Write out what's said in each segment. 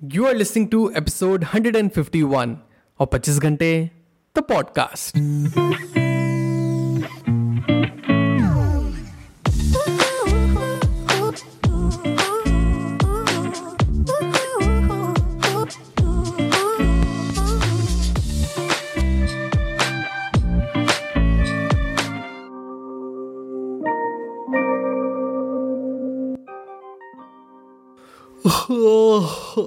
You are listening to episode 151 of 25 घंटे the podcast.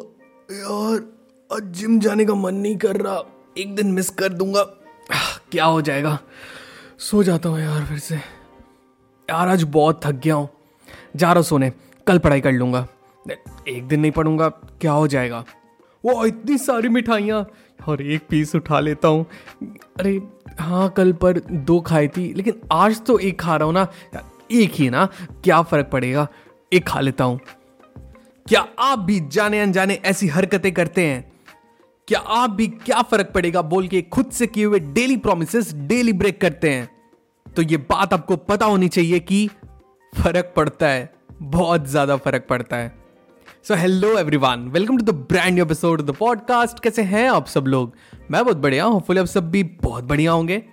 यार, आज जिम जाने का मन नहीं कर रहा। एक दिन मिस कर दूँगा। क्या हो जाएगा? सो जाता हूँ यार फिर से। यार, आज बहुत थक गया हूँ। जा रहा सोने। कल पढ़ाई कर लूँगा। एक दिन नहीं पढ़ूँगा। क्या हो जाएगा? वो इतनी सारी मिठाइयाँ। और एक पीस उठा लेता हूँ। अरे हाँ कल पर दो खाई थी, लेकिन आज तो एक खा रहा हूँ ना। एक ही ना? क्या फ़र्क पड़ेगा? एक खा लेता हूँ। क्या आप भी जाने अनजाने ऐसी हरकतें करते हैं? क्या आप भी क्या फ़र्क पड़ेगा बोल के खुद से किए हुए डेली प्रोमिस डेली ब्रेक करते हैं? तो ये बात आपको पता होनी चाहिए कि फ़र्क पड़ता है बहुत ज़्यादा फ़र्क पड़ता है। So hello everyone welcome to the brand episode the podcast कैसे हैं आप सब लोग? मैं बहुत बढ़िया हूँ फुल आप सब भी बहुत बढ़िया होंगे।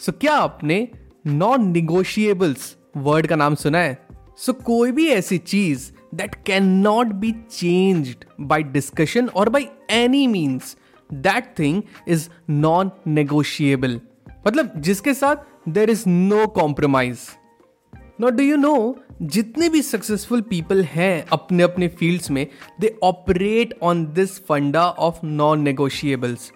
सो so, क्या आपने नॉन निगोशिएबल्स वर्ड का नाम सुना है? सो so, कोई भी ऐसी चीज़ that cannot be changed by discussion or by any means. That thing is non negotiable मतलब जिसके साथ there is no compromise not do you know जितने भी सक्सेसफुल पीपल हैं अपने अपने फील्ड्स में they operate on this funda of non negotiables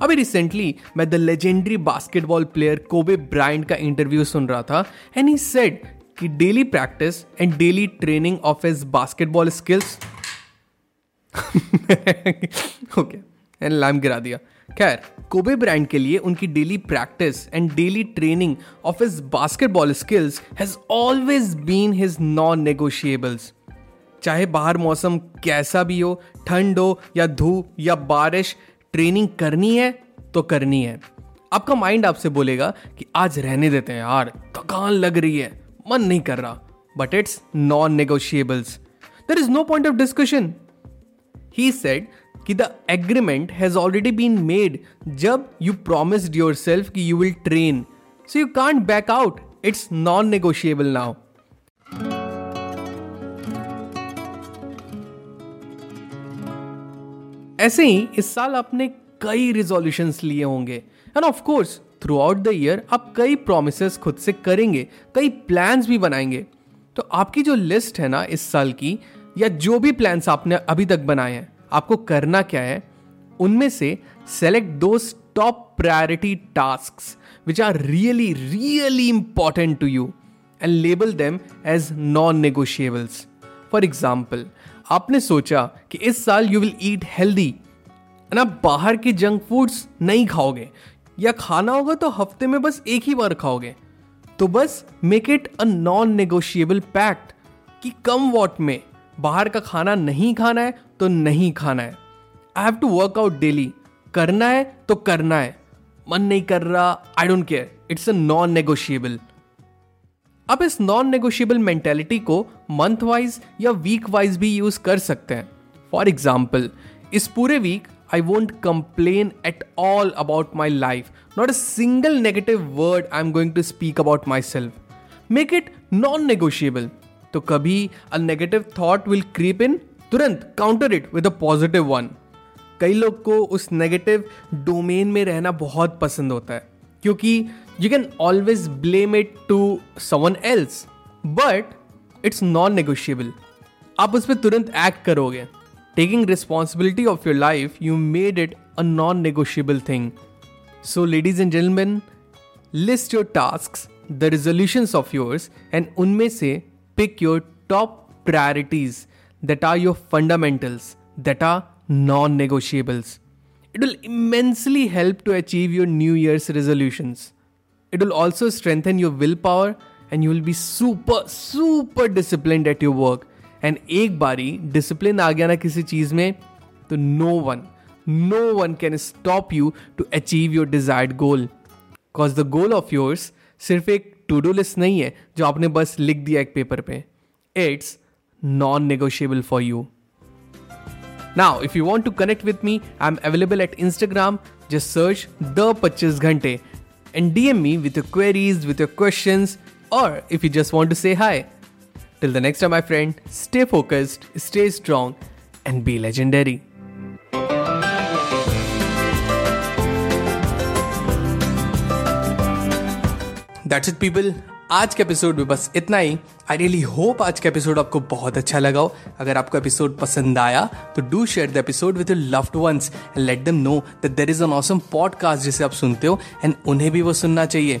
अभी रिसेंटली मैं the legendary basketball player Kobe Bryant का इंटरव्यू सुन रहा था एंड ही सेड कि daily practice and daily training of his basketball skills okay and lamb गिरा दिया। खैर कोबे ब्रांड के लिए उनकी daily practice and daily training of his basketball skills has always been his non negotiables चाहे बाहर मौसम कैसा भी हो, ठंड हो या धूप या बारिश ट्रेनिंग करनी है तो करनी है। आपका माइंड आपसे बोलेगा कि आज रहने देते हैं यार, थकान लग रही है। मन नहीं कर रहा but it's non negotiables there is no point of discussion he said कि the agreement has already been made जब यू प्रोमिस्ड योर सेल्फ कि you will train so you can't back out it's non negotiable now ऐसे ही इस साल आपने कई resolutions लिए होंगे। And of course throughout the year आप कई प्रोमिस खुद से करेंगे, कई प्लान्स भी बनाएँगे। तो आपकी जो लिस्ट है ना इस साल की, या जो भी प्लान्स आपने अभी तक बनाए हैं, आपको करना क्या है? उनमें से सेलेक्ट दो top priority task which are really really important to you and label them as non negotiables for example आपने सोचा कि इस साल यू विल ईट हेल्दी ना? बाहर के जंक फूड्स नहीं खाओगे या खाना होगा तो हफ़्ते में बस एक ही बार खाओगे। तो बस make it a non negotiable pact कि कम वॉट में बाहर का खाना नहीं खाना है तो नहीं खाना है। I have to work out daily करना है तो करना है। मन नहीं कर रहा I don't care it's a non negotiable आप इस नॉन नेगोशिएबल मेंटेलिटी को मंथ वाइज या वीक वाइज भी यूज़ कर सकते हैं। फॉर एग्ज़ाम्पल इस पूरे week I at all about my life not a single negative word I am going to speak about myself make it non negotiable. तो कभी a negative thought will creep in तुरंत counter it with a positive one कई लोग को उस negative domain में रहना बहुत पसंद होता है, क्योंकि you can always blame it to someone else but it's non negotiable आप उस पर तुरंत एक्ट करोगे। Taking responsibility of your life, you made it a non negotiable thing. So, ladies and gentlemen, list your tasks, the resolutions of yours, and unme se pick your top priorities that are your fundamentals, that are non negotiables. It will immensely help to achieve your New Year's resolutions. It will also strengthen your willpower and you will be super, super disciplined at your work and एक बारी discipline आ गया ना किसी चीज़ में तो no one no one can stop you to achieve your desired goal because the goal of yours सिर्फ़ एक टू डू लिस्ट नहीं है, जो आपने बस लिख दिया एक पेपर पे. It's non negotiable for you now if you want to connect with me I am available at Instagram just search the पच्चीस घंटे and DM me with queries with question और if you just want to say hi Till the next time, my friend, stay focused, stay strong, and be legendary. That's it people आज के episode में बस इतना ही। I really hope आज का episode आपको बहुत अच्छा लगा हो। अगर आपको एपिसोड पसंद आया तो do share the episode with your loved ones and let them know that there is an awesome podcast जिसे आप सुनते हो एंड उन्हें भी वो सुनना चाहिए।